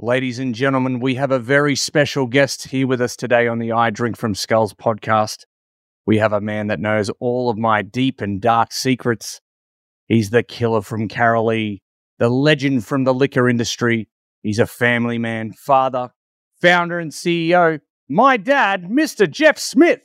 Ladies and gentlemen, we have a very special guest here with us today on the I Drink from Skulls podcast. We have a man that knows all of my deep and dark secrets. He's the killer from Carolee, the legend from the liquor industry. He's a family man, father, founder, and CEO. My dad, Mr. Jeff Smith.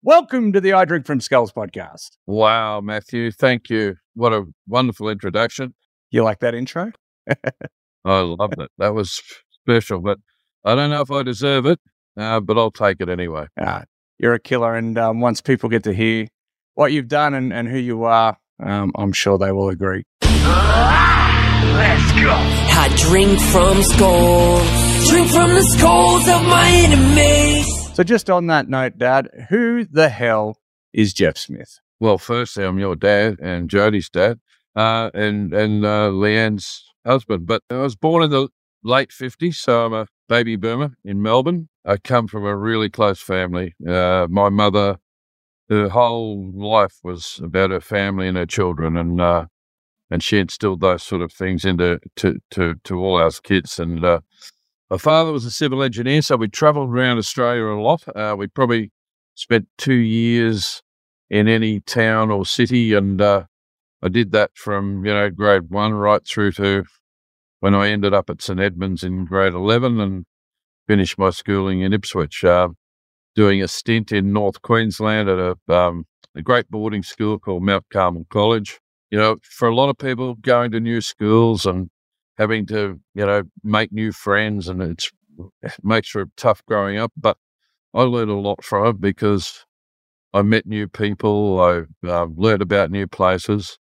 Welcome to the I Drink from Skulls podcast. Wow, Matthew. Thank you. What a wonderful introduction. You like that intro? I loved it. That was special, but I don't know if I deserve it, uh, but I'll take it anyway. Uh, you're a killer. And um, once people get to hear what you've done and, and who you are, um, I'm sure they will agree. Let's go. I drink from skulls, drink from the skulls of my enemies. So, just on that note, Dad, who the hell is Jeff Smith? Well, firstly, I'm your dad and Jody's dad, uh, and and uh, Leanne's husband. But I was born in the late 50s, so I'm a baby boomer in Melbourne. I come from a really close family. Uh, my mother, her whole life was about her family and her children, and uh, and she instilled those sort of things into to to, to all our kids. And uh, my father was a civil engineer, so we travelled around Australia a lot. Uh, we probably spent two years in any town or city, and uh, I did that from you know grade one right through to when I ended up at St Edmunds in grade eleven and finished my schooling in Ipswich, uh, doing a stint in North Queensland at a um, a great boarding school called Mount Carmel College. You know, for a lot of people, going to new schools and having to you know make new friends and it's it makes it tough growing up, but I learned a lot from it because I met new people, I uh, learned about new places,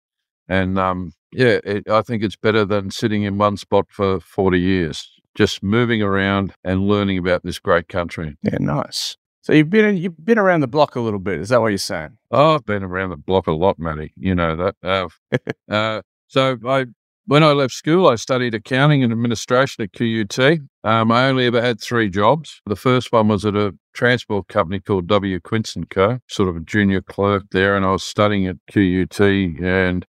and um, yeah, it, I think it's better than sitting in one spot for 40 years, just moving around and learning about this great country. Yeah, nice. So you've been you've been around the block a little bit. Is that what you're saying? Oh, I've been around the block a lot, Matty. You know that. Uh, uh, so I, when I left school, I studied accounting and administration at QUT. Um, I only ever had three jobs. The first one was at a transport company called W. Quince Co., sort of a junior clerk there, and I was studying at QUT and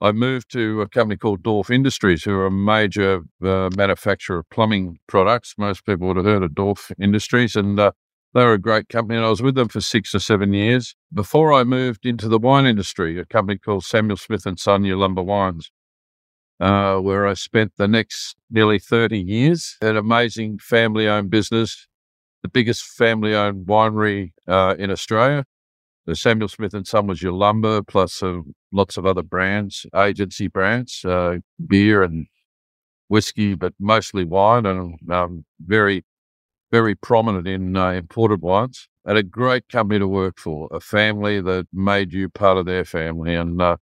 I moved to a company called Dorf Industries, who are a major uh, manufacturer of plumbing products. Most people would have heard of Dorf Industries, and uh, they were a great company. And I was with them for six or seven years before I moved into the wine industry, a company called Samuel Smith and Son Yalumba Wines, uh, where I spent the next nearly 30 years. An amazing family owned business, the biggest family owned winery uh, in Australia. The Samuel Smith and Son was Yalumba, plus uh, lots of other brands, agency brands, uh, beer and whiskey, but mostly wine, and um, very, very prominent in uh, imported wines. And a great company to work for, a family that made you part of their family, and uh,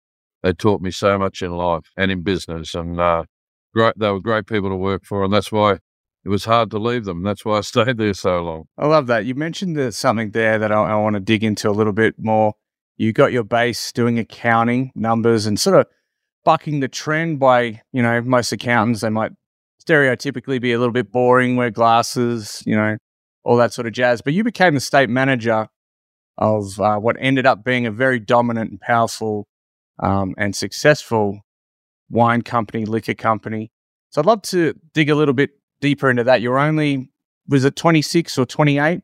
they taught me so much in life and in business, and uh, great. They were great people to work for, and that's why it was hard to leave them. That's why I stayed there so long. I love that. You mentioned there's something there that I, I want to dig into a little bit more. You got your base doing accounting numbers and sort of bucking the trend by, you know, most accountants, they might stereotypically be a little bit boring, wear glasses, you know, all that sort of jazz. But you became the state manager of uh, what ended up being a very dominant and powerful um, and successful wine company, liquor company. So I'd love to dig a little bit deeper into that, you're only was it 26 or 28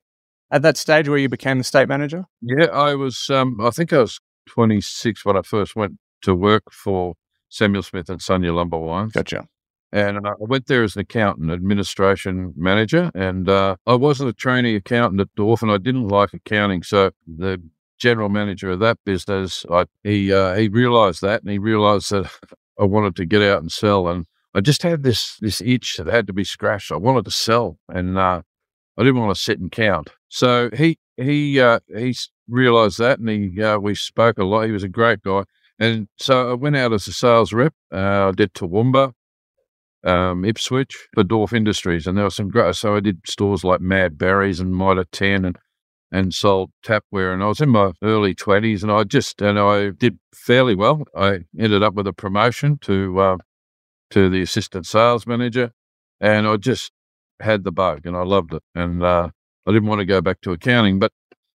at that stage where you became the state manager? Yeah, I was. Um, I think I was 26 when I first went to work for Samuel Smith and Son Yalumba Wines. Gotcha. And I went there as an accountant, administration manager, and uh, I wasn't a trainee accountant at Dorf, and I didn't like accounting. So the general manager of that business, I, he uh, he realised that, and he realised that I wanted to get out and sell, and I just had this this itch that had to be scratched. I wanted to sell, and uh, I didn't want to sit and count. So he he uh, he realised that, and he uh, we spoke a lot. He was a great guy, and so I went out as a sales rep. Uh, I did Toowoomba, um, Ipswich for Dorf Industries, and there were some great. So I did stores like Mad Berries and Mitre Ten, and and sold tapware. And I was in my early twenties, and I just and I did fairly well. I ended up with a promotion to uh, to the assistant sales manager, and I just had the bug, and I loved it, and uh, I didn't want to go back to accounting. But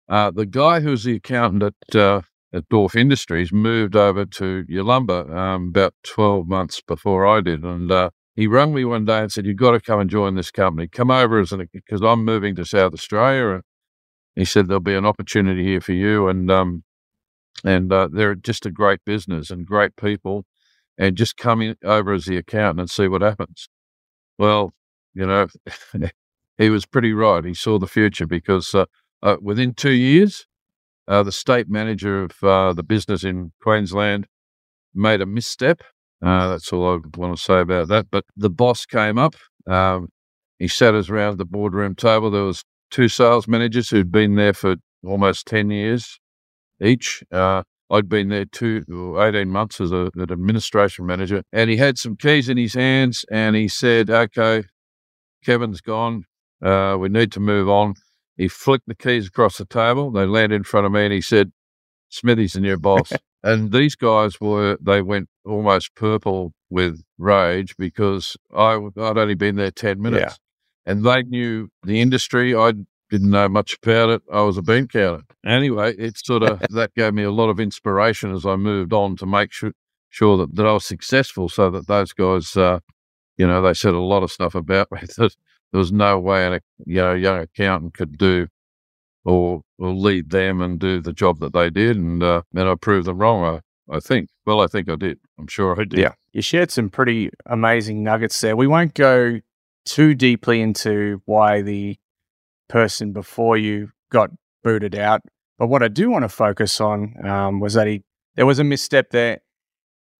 uh, the guy who's the accountant at uh, at Dorf Industries moved over to Yalumba um, about twelve months before I did, and uh, he rang me one day and said, "You've got to come and join this company. Come over as an because I'm moving to South Australia." And he said there'll be an opportunity here for you, and um, and uh, they're just a great business and great people, and just come over as the accountant and see what happens. Well, you know, he was pretty right. He saw the future because uh, uh, within two years, uh, the state manager of uh, the business in Queensland made a misstep uh, that's all I want to say about that. But the boss came up. Um, he sat us around the boardroom table. There was two sales managers who'd been there for almost 10 years each. Uh, I'd been there two or 18 months as a, an administration manager. And he had some keys in his hands and he said, okay, Kevin's gone. Uh, we need to move on. He flicked the keys across the table. They landed in front of me and he said, Smithy's the new boss. and these guys were, they went almost purple with rage because I, I'd only been there 10 minutes. Yeah. And they knew the industry. I didn't know much about it. I was a bean counter. Anyway, it sort of, that gave me a lot of inspiration as I moved on to make sure, sure that, that I was successful so that those guys, uh, you know, they said a lot of stuff about me that there was no way a you know, young accountant could do or or lead them and do the job that they did, and uh, and I proved them wrong. I I think. Well, I think I did. I'm sure I did. Yeah, you shared some pretty amazing nuggets there. We won't go too deeply into why the person before you got booted out, but what I do want to focus on um, was that he there was a misstep there.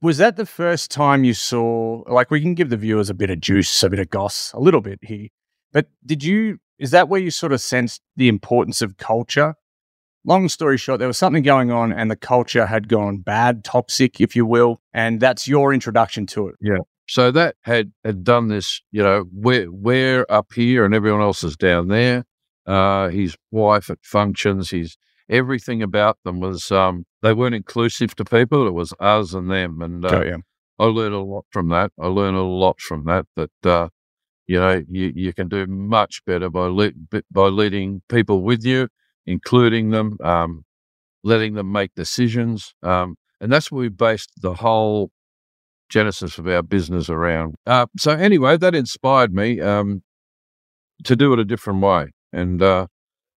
Was that the first time you saw? Like, we can give the viewers a bit of juice, a bit of goss, a little bit here. But did you is that where you sort of sensed the importance of culture? Long story short, there was something going on and the culture had gone bad, toxic, if you will. And that's your introduction to it. Yeah. So that had, had done this, you know, we're, we're up here and everyone else is down there. Uh, his wife at functions, his everything about them was, um, they weren't inclusive to people. It was us and them. And uh, oh, yeah. I learned a lot from that. I learned a lot from that, that, uh, you know, you, you can do much better by le- by leading people with you, including them, um, letting them make decisions, um, and that's what we based the whole genesis of our business around. Uh, so anyway, that inspired me um, to do it a different way, and uh,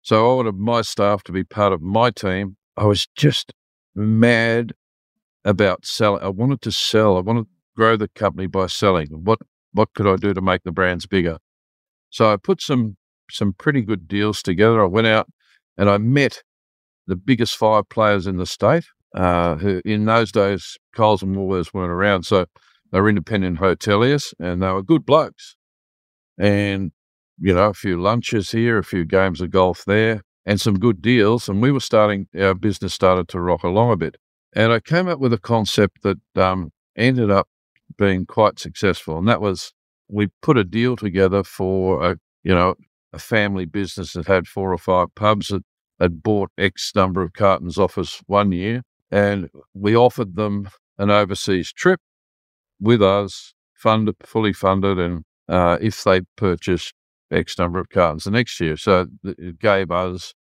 so I wanted my staff to be part of my team. I was just mad about selling. I wanted to sell. I wanted to grow the company by selling. What what could I do to make the brands bigger? So I put some some pretty good deals together. I went out and I met the biggest five players in the state. Uh, who in those days Coles and Woolworths weren't around, so they were independent hoteliers and they were good blokes. And you know, a few lunches here, a few games of golf there, and some good deals. And we were starting our business started to rock along a bit. And I came up with a concept that um, ended up being quite successful, and that was we put a deal together for a you know a family business that had four or five pubs that had bought X number of cartons off us one year, and we offered them an overseas trip with us, funded fully funded, and uh, if they purchased X number of cartons the next year, so it gave us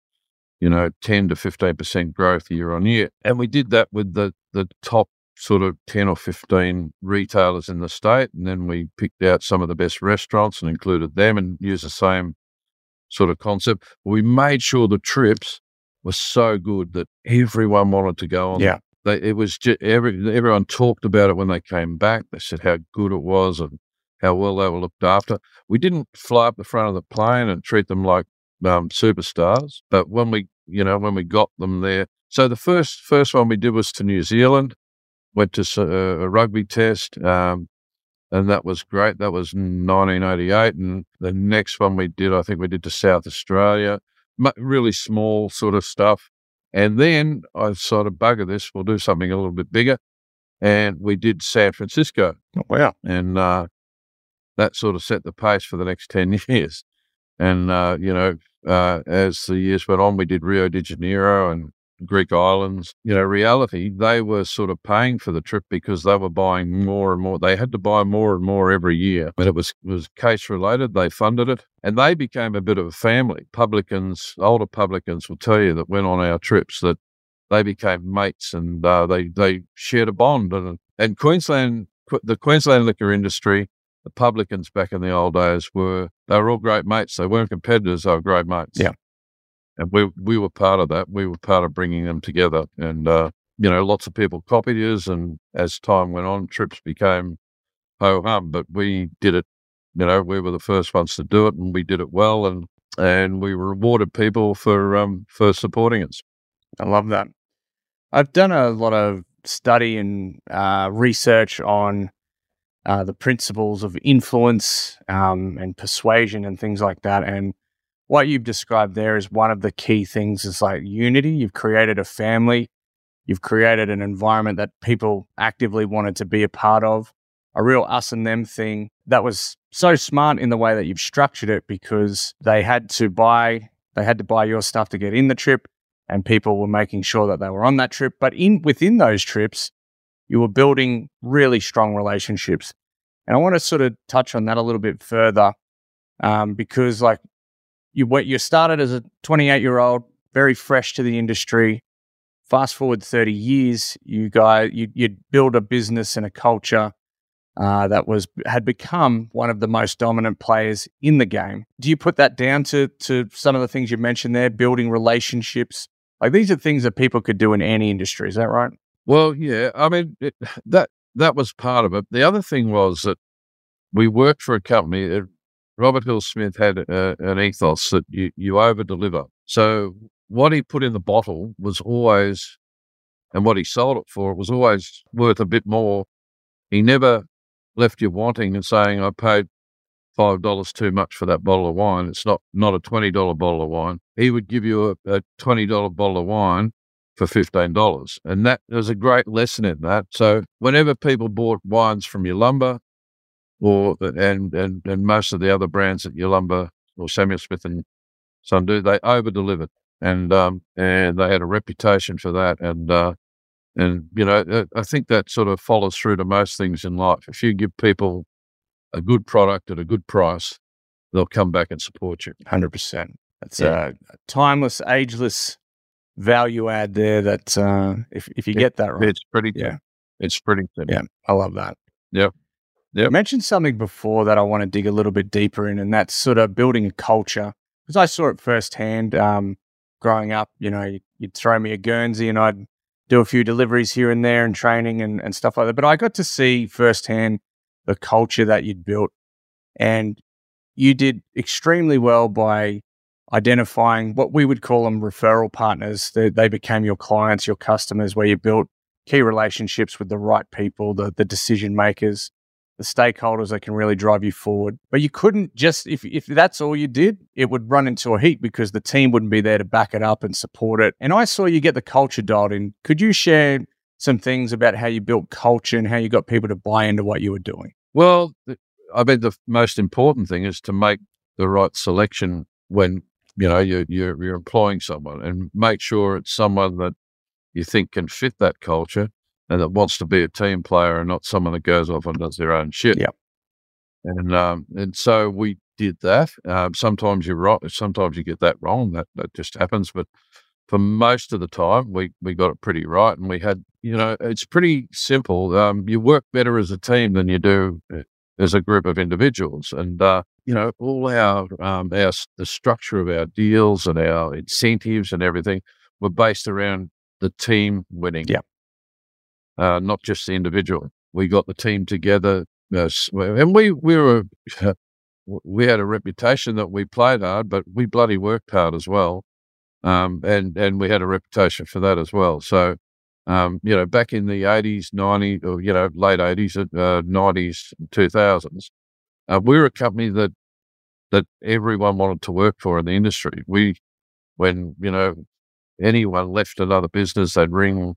you know, 10 to 15% growth year on year. And we did that with the, the top sort of 10 or 15 retailers in the state. And then we picked out some of the best restaurants and included them and used the same sort of concept. We made sure the trips were so good that everyone wanted to go on. Yeah. They, it was just every, everyone talked about it when they came back. They said how good it was and how well they were looked after. We didn't fly up the front of the plane and treat them like um, superstars, but when we, you know, when we got them there, so the first first one we did was to New Zealand, went to uh, a rugby test, um, and that was great. That was 1988. And the next one we did, I think we did to South Australia, really small sort of stuff. And then I sort of bugger this, we'll do something a little bit bigger. And we did San Francisco. Oh, wow. And uh, that sort of set the pace for the next 10 years. And, uh, you know, uh, as the years went on, we did Rio de Janeiro and Greek islands, you know, reality, they were sort of paying for the trip because they were buying more and more. They had to buy more and more every year. But it was was case related. They funded it, and they became a bit of a family. Publicans, older publicans, will tell you that went on our trips that they became mates and uh, they they shared a bond. And and Queensland, the Queensland liquor industry the publicans back in the old days were they were all great mates. They weren't competitors; they were great mates. Yeah. and we we were part of that. We were part of bringing them together, and uh, you know, lots of people copied us, and as time went on, trips became ho hum. But we did it. You know, we were the first ones to do it, and we did it well, and and we rewarded people for um for supporting us. I love that. I've done a lot of study and uh, research on uh, the principles of influence um, and persuasion and things like that. And what you've described there is one of the key things is like unity. You've created a family, you've created an environment that people actively wanted to be a part of, a real us and them thing that was so smart in the way that you've structured it because they had to buy they had to buy your stuff to get in the trip and people were making sure that they were on that trip but in within those trips you were building really strong relationships. And I want to sort of touch on that a little bit further um, because, like, you you started as a 28 year old, very fresh to the industry. Fast forward 30 years, you guys, you, you'd build a business and a culture uh, that was had become one of the most dominant players in the game. Do you put that down to to some of the things you mentioned there, building relationships? Like these are things that people could do in any industry. Is that right? Well, yeah, I mean it, that that was part of it. The other thing was that we worked for a company. Uh, Robert Hill Smith had a, an ethos that you you over deliver. So what he put in the bottle was always, and what he sold it for it was always worth a bit more. He never left you wanting and saying, "I paid five dollars too much for that bottle of wine." It's not not a twenty dollar bottle of wine. He would give you a, a twenty dollar bottle of wine for fifteen dollars, and that there's a great lesson in that. So whenever people bought wines from Yalumba, or and and and most of the other brands at Yalumba or Samuel Smith and Son do, they over delivered, and um and they had a reputation for that, and uh, and you know I think that sort of follows through to most things in life. If you give people a good product at a good price, they'll come back and support you. Hundred percent. That's Yeah. a timeless, ageless value add there. That uh, if if you Yeah. get that right, It's pretty, Yeah. it's pretty simple. yeah, I love that. Yep. Yep. You mentioned something before that I want to dig a little bit deeper in, and that's sort of building a culture because I saw it firsthand. Um, growing up, you know, you'd, you'd throw me a Guernsey, and I'd do a few deliveries here and there and training and, and stuff like that. But I got to see firsthand the culture that you'd built, and you did extremely well by identifying what we would call them referral partners. They, they became your clients, your customers, where you built key relationships with the right people, the, the decision makers, the stakeholders that can really drive you forward. But you couldn't just, if, if that's all you did, it would run into a heat because the team wouldn't be there to back it up and support it. And I saw you get the culture dialed in. Could you share some things about how you built culture and how you got people to buy into what you were doing? Well, I mean, the most important thing is to make the right selection when you know you're you're, you're employing someone, and make sure it's someone that you think can fit that culture and that wants to be a team player, and not someone that goes off and does their own shit. Yeah. And um, and so we did that. Um, sometimes you're right. Sometimes you get that wrong. That that just happens. But for most of the time, we we got it pretty right, and we had you know it's pretty simple. Um, you work better as a team than you do as a group of individuals, and uh, you know all our um, our the structure of our deals and our incentives and everything were based around the team winning. Yeah. uh, not just the individual. We got the team together, uh, and we we were we had a reputation that we played hard, but we bloody worked hard as well. Um, and and we had a reputation for that as well. So, um, you know, back in the eighties, nineties, or you know, late eighties, uh, nineties, two thousands, uh, we were a company that that everyone wanted to work for in the industry. We, when you know, anyone left another business, they'd ring,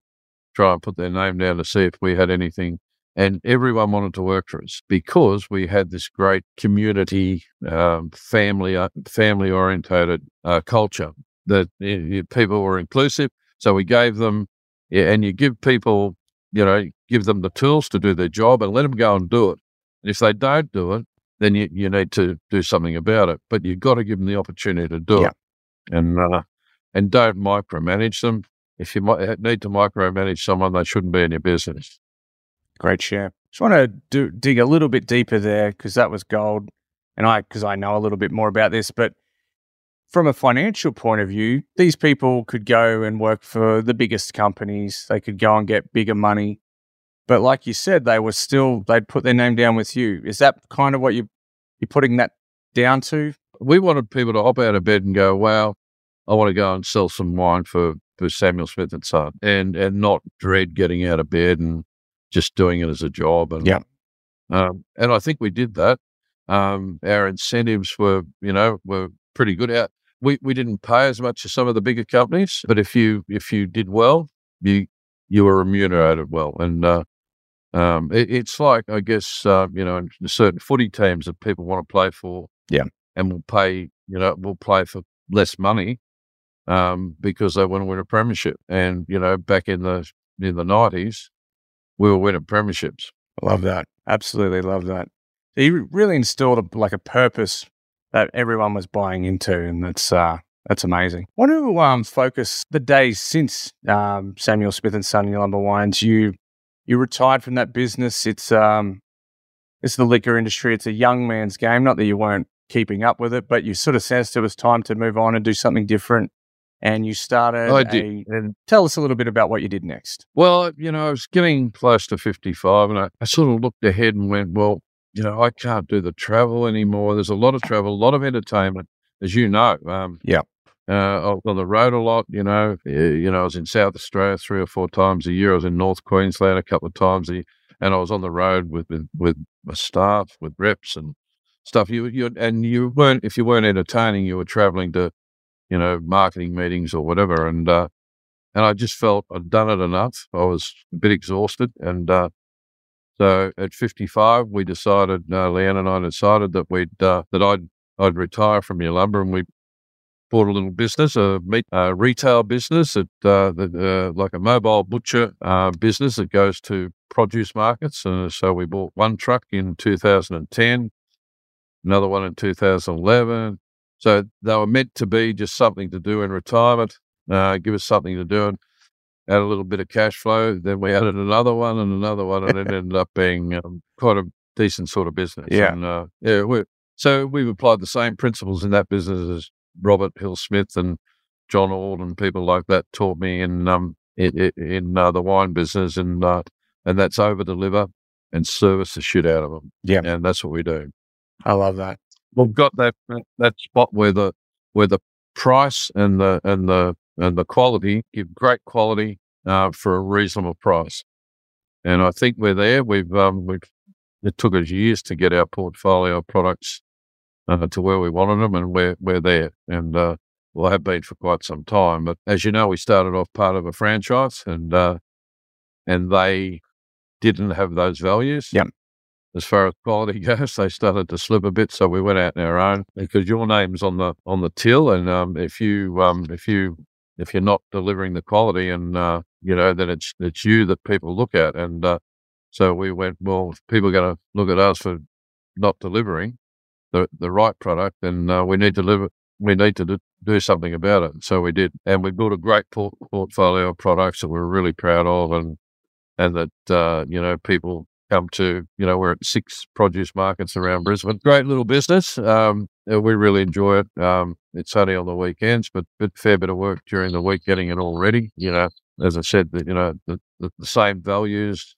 try and put their name down to see if we had anything. And everyone wanted to work for us because we had this great community, um, family, uh, family orientated uh, culture that uh, people were inclusive. So we gave them, yeah, and you give people, you know, give them the tools to do their job and let them go and do it. And if they don't do it, then you, you need to do something about it. But you've got to give them the opportunity to do Yeah. it, and uh, and don't micromanage them. If you need to micromanage someone, they shouldn't be in your business. Great share. Just want to do, dig a little bit deeper there because that was gold, and I because I know a little bit more about this. But from a financial point of view, these people could go and work for the biggest companies. They could go and get bigger money, but like you said, they were still they'd put their name down with you. Is that kind of what you you're putting that down to? We wanted people to hop out of bed and go, "Wow, I want to go and sell some wine for for Samuel Smith and Son," and and not dread getting out of bed and just doing it as a job. And Yeah. um, and I think we did that. Um, our incentives were, you know, were pretty good. Out we we didn't pay as much as some of the bigger companies, but if you if you did well, you you were remunerated well, and uh, um, it, it's like I guess uh, you know in certain footy teams that people want to play for, Yeah. and will pay you know will play for less money um, because they want to win a premiership, and you know back in the in the nineties, we were winning premierships. I love that. Absolutely love that. He really instilled a, like a purpose that everyone was buying into, and that's uh, that's amazing. want to um, focus the days since um, Samuel Smith and Son Yalumba Wines. You you retired from that business. It's um, it's the liquor industry. It's a young man's game. Not that you weren't keeping up with it, but you sort of sensed it was time to move on and do something different. And you started. I a- did, and tell us a little bit about what you did next. Well, you know, I was getting close to 55 and I, I sort of looked ahead and went, well, you know, I can't do the travel anymore. There's a lot of travel, a lot of entertainment, as you know. Um, Yeah. Uh, I was on the road a lot, you know. You know, I was in South Australia three or four times a year. I was in North Queensland a couple of times a year. And I was on the road with, with, with my staff, with reps and stuff. You, you, and you weren't, if you weren't entertaining, you were traveling to, you know, marketing meetings or whatever. And, uh, and I just felt I'd done it enough. I was a bit exhausted, and uh, so at 55, we decided, uh, Leanne and I decided that we'd uh, that I'd I'd retire from Yalumba, and we bought a little business, a meat uh, retail business, at uh, that, uh, like a mobile butcher uh, business that goes to produce markets. Uh, so we bought one truck in 2010, another one in 2011. So they were meant to be just something to do in retirement uh, give us something to do and add a little bit of cash flow. Then we added another one and another one, and it ended up being um, quite a decent sort of business. Yeah. And, uh, yeah. we so we've applied the same principles in that business as Robert Hill Smith and John Ord and people like that taught me in um in, in uh, the wine business, and uh, and that's over deliver and service the shit out of them. Yeah. and that's what we do. I love that. We've got that that- that spot where the where the price and the and the and the quality give great quality uh, for a reasonable price, and I think we're there. We've um, we've it took us years to get our portfolio of products uh, to where we wanted them, and we're we're there, and uh, well, have been for quite some time. But as you know, we started off part of a franchise, and uh, and they didn't have those values. Yep. As far as quality goes, they started to slip a bit, so we went out on our own because your name's on the on the till, and um, if you um, if you if you're not delivering the quality, and uh, you know, then it's it's you that people look at, and uh, so we went, well, if people are going to look at us for not delivering the the right product, then uh, we need to live. We need to do, something about it. So we did, and we built a great port- portfolio of products that we're really proud of, and and that uh, you know people come to. You know, we're at six produce markets around Brisbane. Great little business. Um, uh, we really enjoy it. Um, it's only on the weekends, but but fair bit of work during the week getting it all ready. You know, as I said, that you know the, the, the same values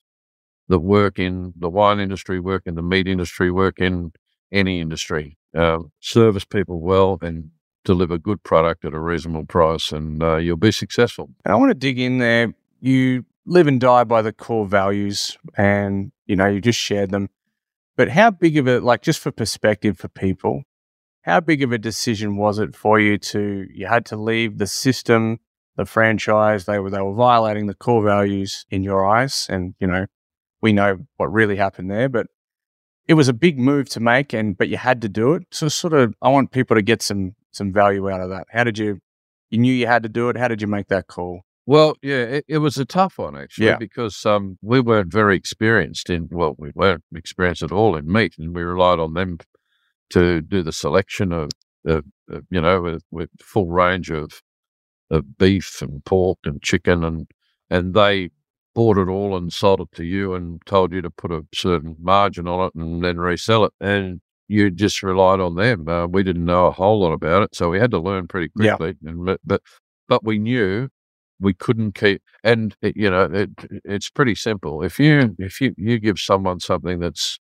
that work in the wine industry, work in the meat industry, work in any industry. Um, service people well and deliver good product at a reasonable price, and uh, you'll be successful. And I want to dig in there. You live and die by the core values, and you know you just shared them. But how big of a like just for perspective for people, how big of a decision was it for you to you had to leave the system, the franchise? They were they were violating the core values in your eyes, and you know we know what really happened there, but. It was a big move to make, and but you had to do it. So, sort of, I want people to get some some value out of that. How did you? You knew you had to do it. How did you make that call? Well, yeah, it, it was a tough one actually Yeah. because um, we weren't very experienced in well, we weren't experienced at all in meat, and we relied on them to do the selection of, of, of you know, with, with full range of of beef and pork and chicken, and and they bought it all and sold it to you and told you to put a certain margin on it and then resell it. And you just relied on them. Uh, we didn't know a whole lot about it, so we had to learn pretty Yeah. quickly. And but- but but we knew we couldn't keep. And it, you know, it, it's pretty simple. If you if you you give someone something that's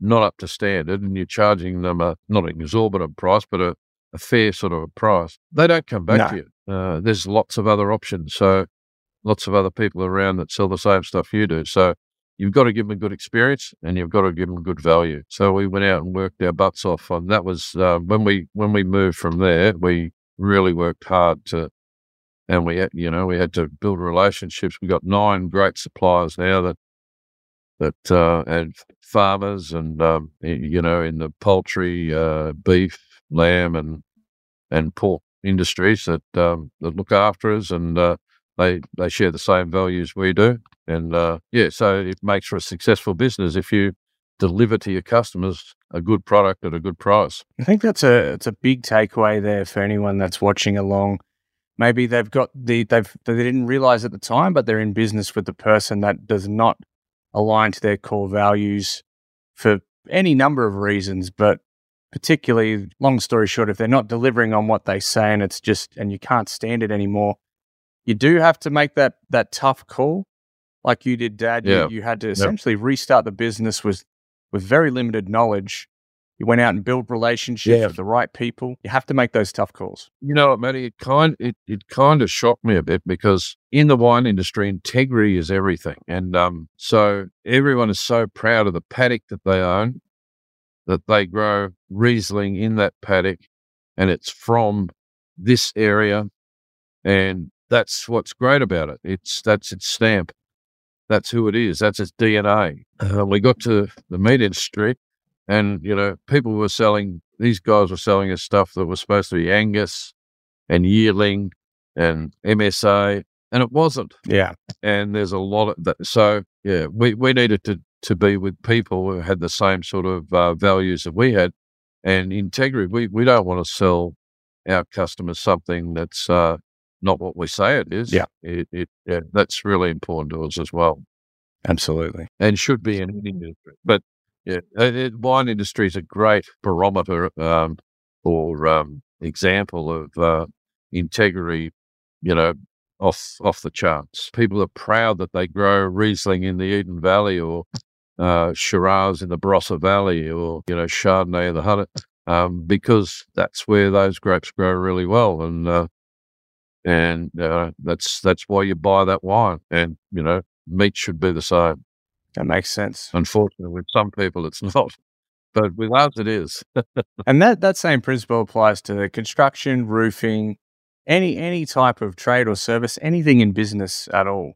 not up to standard and you're charging them a not an exorbitant price, but a, a fair sort of a price, they don't come back No. to you. Uh, there's lots of other options. So lots of other people around that sell the same stuff you do. So you've got to give them a good experience and you've got to give them good value. So we went out and worked our butts off on that was uh, when we when we moved from there, we really worked hard to and we had, you know we had to build relationships. We got nine great suppliers now that that uh, farmers and um, you know in the poultry, uh, beef, lamb, and and pork industries that um, that look after us, and uh, they they share the same values we do, and uh, yeah, so it makes for a successful business if you deliver to your customers a good product at a good price. I think that's a it's a big takeaway there for anyone that's watching along. Maybe they've got the they've they didn't realize at the time, but they're in business with the person that does not align to their core values for any number of reasons. But particularly, long story short, if they're not delivering on what they say and it's just and you can't stand it anymore, you do have to make that that tough call, like you did, Dad. You- Yeah. You, had to essentially restart the business with with very limited knowledge. You went out and built relationships Yeah. with the right people. You have to make those tough calls. You know what, Matty? It kind it, it kind of shocked me a bit because in the wine industry, integrity is everything, and um, so everyone is so proud of the paddock that they own, that they grow Riesling in that paddock, and it's from this area, and that's what's great about it. It's that's its stamp. That's who it is. That's its DNA. Uh, we got to the meat industry, and you know, people were selling. These guys were selling us stuff that was supposed to be Angus and yearling and MSA, and it wasn't. Yeah. And there's a lot of that. So yeah, we we needed to to be with people who had the same sort of uh, values that we had, and integrity. We we don't want to sell our customers something that's uh, not what we say it is. Yeah. it, it yeah, that's really important to us as well Absolutely. and should be in any industry. But yeah, uh, wine industry is a great barometer um, or um, example of uh, integrity. You know, off off the charts. People are proud that they grow Riesling in the Eden Valley or uh, Shiraz in the Barossa Valley or you know Chardonnay in the Hunter. Um, because that's where those grapes grow really well, and uh, and uh, that's that's why you buy that wine. And you know, meat should be the same. That makes sense. Unfortunately, with some people, it's not, but with us, it is. And that, that same principle applies to construction, roofing, any any type of trade or service, anything in business at all.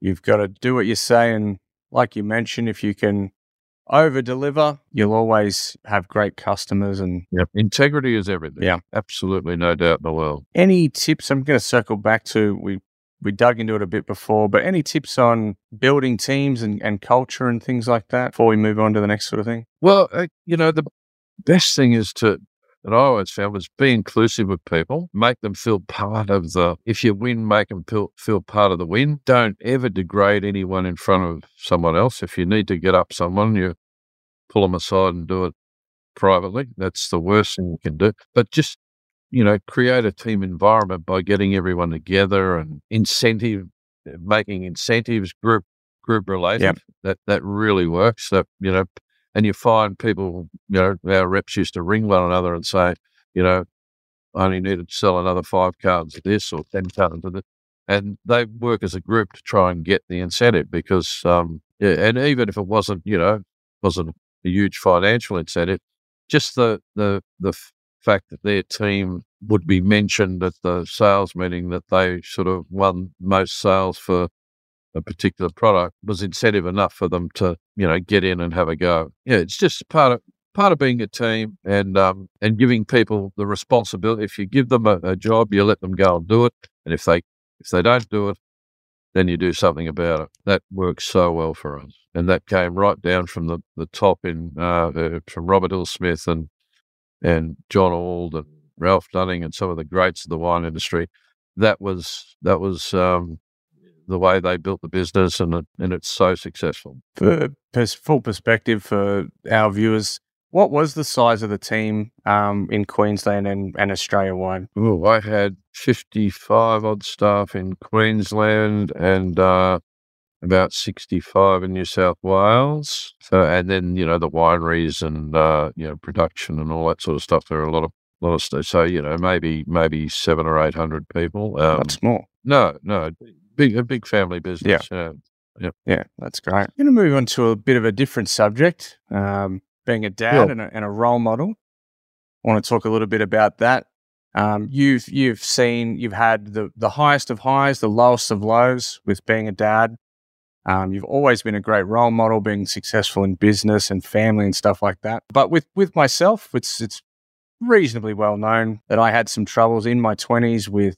You've got to do what you say, and like you mentioned, if you can over deliver, you'll always have great customers. And Yep. Integrity is everything. Yeah. absolutely, no doubt in the world. any tips? I'm going to circle back to we we dug into it a bit before, but any tips on building teams and, and culture and things like that before we move on to the next sort of thing? Well, uh, you know, the best thing is to that I always found was be inclusive with people, make them feel part of the. If you win, make them feel feel part of the win. Don't ever degrade anyone in front of someone else. If you need to get up someone, you pull them aside and do it privately. That's the worst thing you can do. But just you know, create a team environment by getting everyone together and incentive, making incentives group group related. That that really works. That you know, and you find people, you know, our reps used to ring one another and say, you know, I only needed to sell another five cards of this or ten cards of this. And they work as a group to try and get the incentive because, um, yeah, and even if it wasn't, you know, wasn't a huge financial incentive, just the the the fact that their team would be mentioned at the sales meeting that they sort of won most sales for a particular product was incentive enough for them to, you know, get in and have a go. Yeah, it's just part of part of being a team and um and giving people the responsibility. If you give them a, a job, you let them go and do it. And if they if they don't do it, then you do something about it. That works so well for us. And that came right down from the, the top in uh, uh, from Robert Hill Smith and and John Auld and Ralph Dunning and some of the greats of the wine industry. That was that was um, the way they built the business, and it, and it's so successful. For full perspective for our viewers, what was the size of the team um, in Queensland and, and Australia wide? Ooh, I had 55 odd staff in Queensland and uh, about 65 in New South Wales. So, and then, you know, the wineries and, uh, you know, production and all that sort of stuff. There are a lot of, lot of stuff. So, you know, maybe, maybe seven or 800 people. Um, Not small. no, no, big, a big family business. Yeah. Yeah, Yeah. that's great. I'm going to move on to a bit of a different subject, um, being a dad Sure. and, a, and a role model. I want to talk a little bit about that. Um, you've you've seen you've had the the highest of highs, the lowest of lows with being a dad. Um, you've always been a great role model, being successful in business and family and stuff like that. But with with myself, it's it's reasonably well known that I had some troubles in my twenties with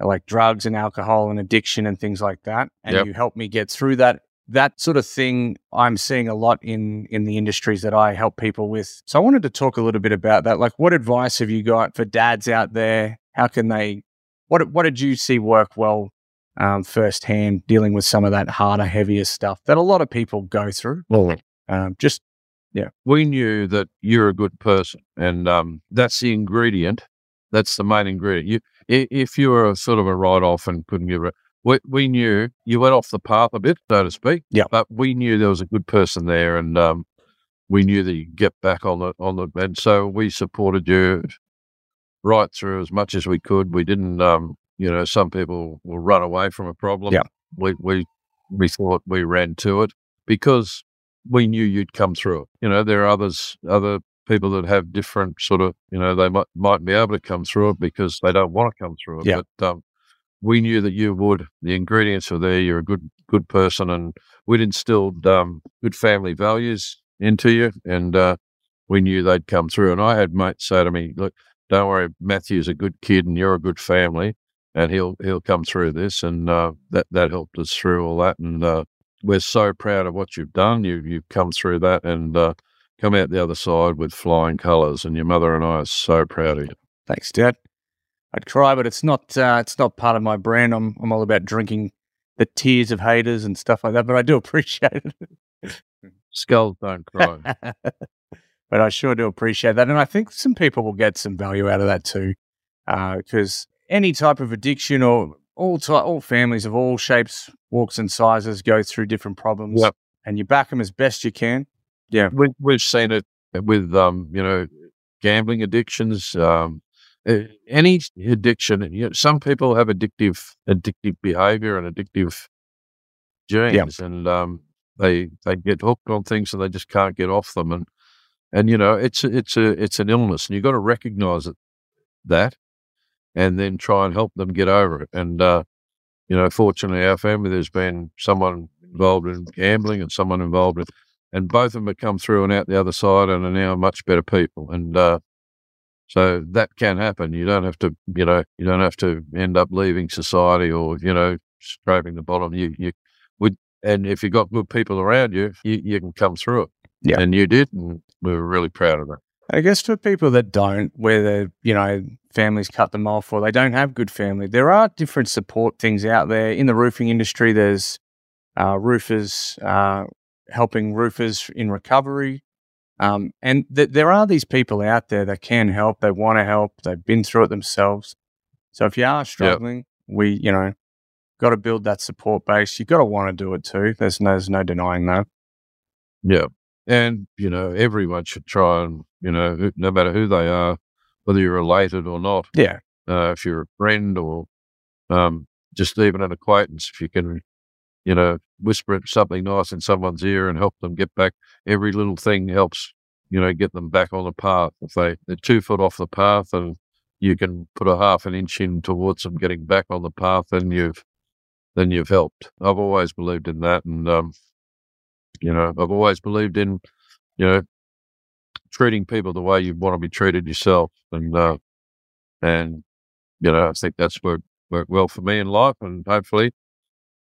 uh, like drugs and alcohol and addiction and things like that. And Yep. you helped me get through that. That sort of thing I'm seeing a lot in in the industries that I help people with. So I wanted to talk a little bit about that. Like what advice have you got for dads out there? How can they what what did you see work well um, firsthand dealing with some of that harder, heavier stuff that a lot of people go through? Well, Um, just yeah, we knew that you're a good person, and um, that's the ingredient. That's the main ingredient. You, if you were a sort of a write off and couldn't give it, we, we knew you went off the path a bit, so to speak. Yeah. But we knew there was a good person there, and um, we knew that you could get back on the on the, and so we supported you right through as much as we could. We didn't, um, you know, some people will run away from a problem. Yeah. We we we thought we ran to it because we knew you'd come through it. You know, there are others, other people that have different sort of, you know, they might might be able to come through it because they don't want to come through it. Yeah. But um, we knew that you would. The ingredients are there. You're a good good person, and we'd instilled um, good family values into you, and uh, we knew they'd come through. And I had mates say to me, "Look, don't worry, Matthew's a good kid, and you're a good family." And he'll he'll come through this, and uh, that that helped us through all that. And uh, we're so proud of what you've done. You you've come through that and uh, come out the other side with flying colours. And your mother and I are so proud of you. thanks, Dad. I'd cry, but it's not uh, it's not part of my brand. I'm I'm all about drinking the tears of haters and stuff like that. But I do appreciate it. Skulls don't cry. but I sure do appreciate that. And I think some people will get some value out of that too. Because any type of addiction or all ty- all families of all shapes, walks, and sizes go through different problems. Yep. And you back them as best you can. Yeah. We, we've seen it with um, you know gambling addictions um, any addiction you know, some people have addictive addictive behavior and addictive genes and um, they they get hooked on things and they just can't get off them and and you know it's it's a it's an illness and you've got to recognize it that and then try and help them get over it and uh, you know fortunately our family there's been someone involved in gambling and someone involved in and both of them have come through and out the other side and are now much better people. And uh, so that can happen. You don't have to, you know, you don't have to end up leaving society or you know scraping the bottom. You you would, and if you've got good people around you, you, you can come through it. Yeah. and you did, and we were really proud of that. I guess for people that don't, where the you know families cut them off or they don't have good family, there are different support things out there in the roofing industry. There's uh, roofers uh, helping roofers in recovery, um, and th- there are these people out there that can help. They want to help. They've been through it themselves. So if you are struggling, we you know got to build that support base. You got to want to do it too. There's no, there's no denying that. Yeah. And, you know, everyone should try and, you know, no matter who they are, whether you're related or not, Yeah, uh, if you're a friend or um, just even an acquaintance, if you can, you know, whisper something nice in someone's ear and help them get back, every little thing helps, you know, get them back on the path. If they, they're two foot off the path and you can put a half an inch in towards them getting back on the path, then you've, then you've helped. I've always believed in that. And, um, you know, I've always believed in, you know, treating people the way you want to be treated yourself. And, uh, and, you know, I think that's worked, worked well for me in life. And hopefully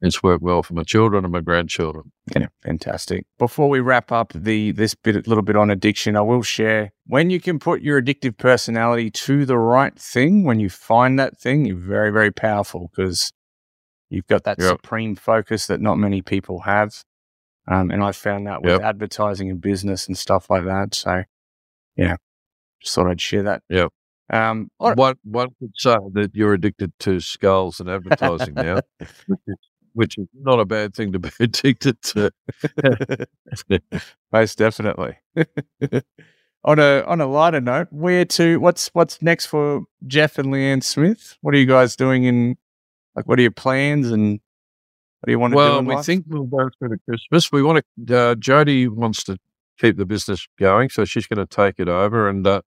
it's worked well for my children and my grandchildren. Yeah, fantastic. Before we wrap up the this bit, a little bit on addiction, I will share when you can put your addictive personality to the right thing. When you find that thing, you're very, very powerful because You've got that Yep. supreme focus that not many people have. Um, and I found that with Yep. advertising and business and stuff like that. So, yeah, just thought I'd share that. Yeah. Um, all right. One one could say that you're addicted to skulls and advertising now, which is, which is not a bad thing to be addicted to. Most definitely. on a on a lighter note, where to? What's what's next for Jeff and Leanne Smith? What are you guys doing in? Like, what are your plans and do you want to do? well, we think we'll go through to Christmas. We want to. Uh, Jody wants to keep the business going, so she's going to take it over, and uh,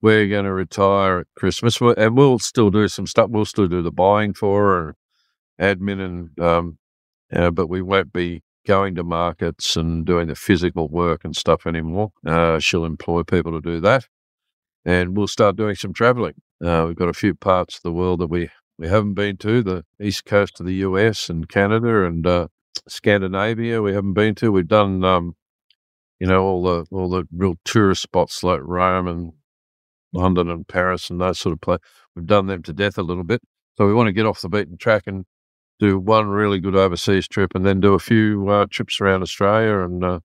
we're going to retire at Christmas. we and we'll still do some stuff. We'll still do the buying for her, and admin, and um, uh, but we won't be going to markets and doing the physical work and stuff anymore. Uh, she'll employ people to do that, and we'll start doing some traveling. Uh, we've got a few parts of the world that we we haven't been to the east coast of the US and Canada and uh, Scandinavia. We haven't been to. We've done, um, you know, all the all the real tourist spots like Rome and London and Paris and those sort of places. We've done them to death a little bit. So we want to get off the beaten track and do one really good overseas trip, and then do a few uh, trips around Australia and uh,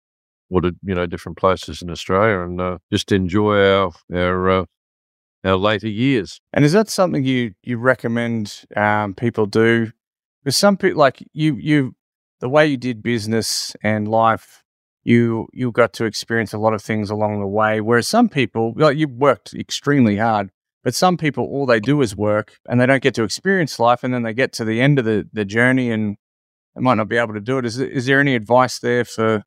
you know different places in Australia, and uh, just enjoy our our uh, later years. And is that something you you recommend um, people do? Because some people like you you the way you did business and life, you you got to experience a lot of things along the way. Whereas some people, like you worked extremely hard, but some people all they do is work and they don't get to experience life, and then they get to the end of the the journey and they might not be able to do it. Is is there any advice there for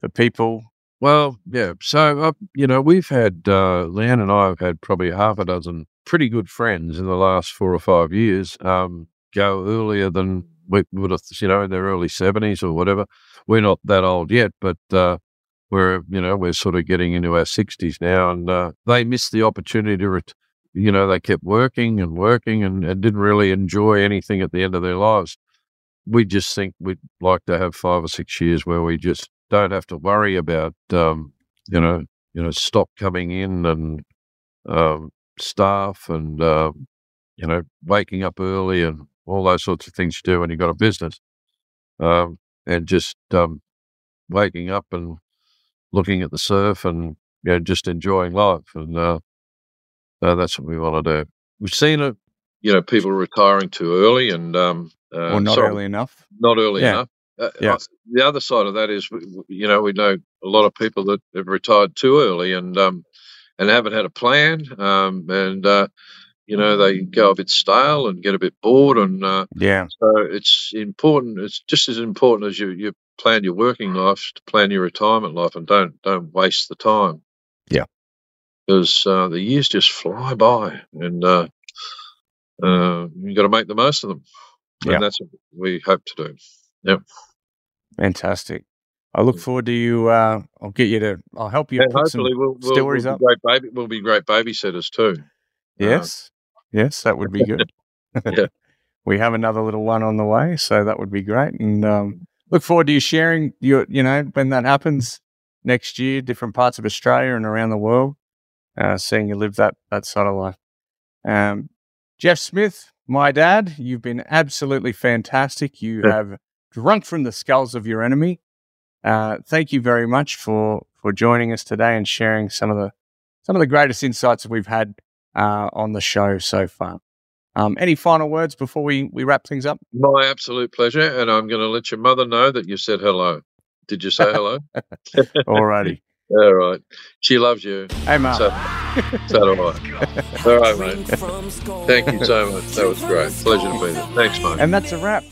for people? Well, yeah. So, uh, you know, we've had, uh, Leanne and I have had probably half a dozen pretty good friends in the last four or five years um, go earlier than we would have, you know, in their early 70s or whatever. We're not that old yet, but uh, we're, you know, we're sort of getting into our 60s now and uh, they missed the opportunity to, ret- you know, they kept working and working and, and didn't really enjoy anything at the end of their lives. We just think we'd like to have five or six years where we just don't have to worry about um, you know you know stock coming in and um, staff and uh, you know waking up early and all those sorts of things you do when you've got a business um, and just um, waking up and looking at the surf and you know just enjoying life and uh, uh, that's what we want to do. We've seen it, you know, people retiring too early and um, uh, or not sorry, early enough? not early Yeah. enough. Uh, Yeah. uh, the other side of that is, you know, we know a lot of people that have retired too early and um, and haven't had a plan, um, and uh, you know they go a bit stale and get a bit bored, and uh, Yeah, so it's important. It's just as important as you you plan your working life to plan your retirement life, and don't don't waste the time. Yeah. because uh, the years just fly by, and uh, uh, you got to make the most of them. Yeah. And that's what we hope to do. Fantastic. I look forward to you. Uh, I'll get you to. I'll help you and put some we'll, we'll, stories we'll up. be great baby. We'll be great babysitters too. Yes. yes, that would be good. Yeah. we have another little one on the way, so that would be great. And um, look forward to you sharing your, you know, when that happens next year, different parts of Australia and around the world, uh, seeing you live that that side of life. Um, Jeff Smith, my dad, you've been absolutely fantastic. You Yeah. have drunk from the skulls of your enemy. Uh, thank you very much for for joining us today and sharing some of the some of the greatest insights that we've had uh, on the show so far. Um, any final words before we, we wrap things up? My absolute pleasure, and I'm going to let your mother know that you said hello. Did you say hello? Alrighty. All right. She loves you. Hey, Mark. So, so do I. All right, mate. Thank you so much. That was great. Pleasure to be there. Thanks, mate. and that's a wrap.